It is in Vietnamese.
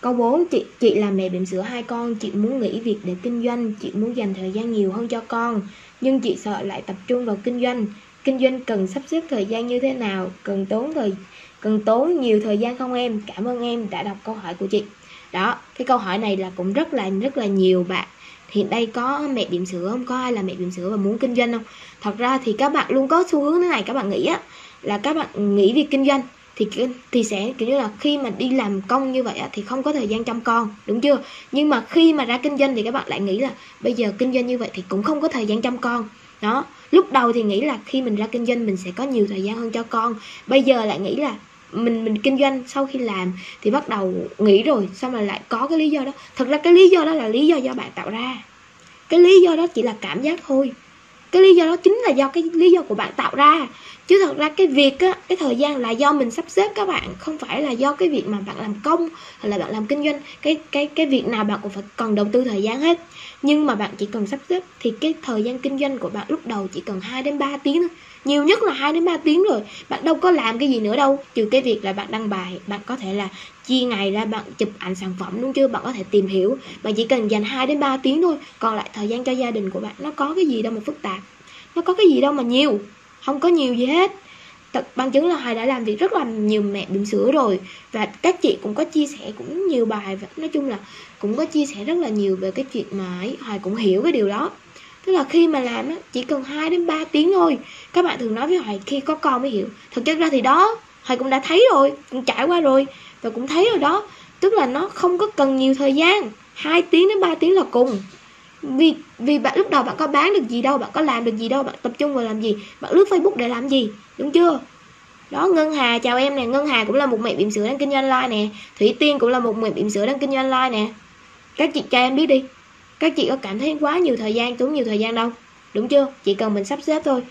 Câu 4 chị chị là mẹ bỉm sữa hai con, chị muốn nghỉ việc để kinh doanh, chị muốn dành thời gian nhiều hơn cho con, nhưng chị sợ lại tập trung vào kinh doanh. Kinh doanh cần sắp xếp thời gian như thế nào, cần tốn thời cần tốn nhiều thời gian không em? Cảm ơn em đã đọc câu hỏi của chị. Đó, cái câu hỏi này là cũng rất là rất là nhiều bạn. Hiện đây có mẹ bỉm sữa không? Có ai là mẹ bỉm sữa và muốn kinh doanh không? Thật ra thì các bạn luôn có xu hướng thế này các bạn nghĩ á là các bạn nghĩ việc kinh doanh thì thì sẽ, kiểu như là, khi mà đi làm công như vậy thì không có thời gian chăm con, đúng chưa? Nhưng mà khi mà ra kinh doanh thì các bạn lại nghĩ là bây giờ kinh doanh như vậy thì cũng không có thời gian chăm con. Đó, lúc đầu thì nghĩ là khi mình ra kinh doanh mình sẽ có nhiều thời gian hơn cho con. Bây giờ lại nghĩ là mình mình kinh doanh sau khi làm thì bắt đầu nghĩ rồi, xong rồi lại có cái lý do đó. Thật ra cái lý do đó là lý do do bạn tạo ra. Cái lý do đó chỉ là cảm giác thôi. Cái lý do đó chính là do cái lý do của bạn tạo ra chứ thật ra cái việc á, cái thời gian là do mình sắp xếp các bạn, không phải là do cái việc mà bạn làm công hay là bạn làm kinh doanh. Cái cái cái việc nào bạn cũng phải cần đầu tư thời gian hết. Nhưng mà bạn chỉ cần sắp xếp thì cái thời gian kinh doanh của bạn lúc đầu chỉ cần 2 đến 3 tiếng thôi. Nhiều nhất là 2 đến 3 tiếng rồi. Bạn đâu có làm cái gì nữa đâu. Trừ cái việc là bạn đăng bài, bạn có thể là chia ngày ra, bạn chụp ảnh sản phẩm đúng chưa bạn có thể tìm hiểu. Bạn chỉ cần dành 2 đến 3 tiếng thôi. Còn lại thời gian cho gia đình của bạn, nó có cái gì đâu mà phức tạp. Nó có cái gì đâu mà nhiều không có nhiều gì hết. Thật bằng chứng là Hoài đã làm việc rất là nhiều mẹ bỉm sữa rồi. Và các chị cũng có chia sẻ cũng nhiều bài và Nói chung là cũng có chia sẻ rất là nhiều về cái chuyện mà ấy, Hoài cũng hiểu cái điều đó. Tức là khi mà làm á, chỉ cần 2 đến 3 tiếng thôi. Các bạn thường nói với Hoài khi có con mới hiểu. Thực chất ra thì đó Hoài cũng đã thấy rồi, cũng trải qua rồi Và cũng thấy rồi đó. Tức là nó không có cần nhiều thời gian. 2 tiếng đến 3 tiếng là cùng vì vì bạn lúc đầu bạn có bán được gì đâu, bạn có làm được gì đâu, bạn tập trung vào làm gì, bạn lướt facebook để làm gì, đúng chưa? Đó, ngân hà, chào em nè, ngân hà cũng là một mẹ bỉm sữa đang kinh doanh online nè, thủy tiên cũng là một mẹ bỉm sữa đang kinh doanh online nè. Các chị cho em biết đi, các chị có cảm thấy quá nhiều thời gian, tốn nhiều thời gian đâu, đúng chưa? Chỉ cần mình sắp xếp thôi.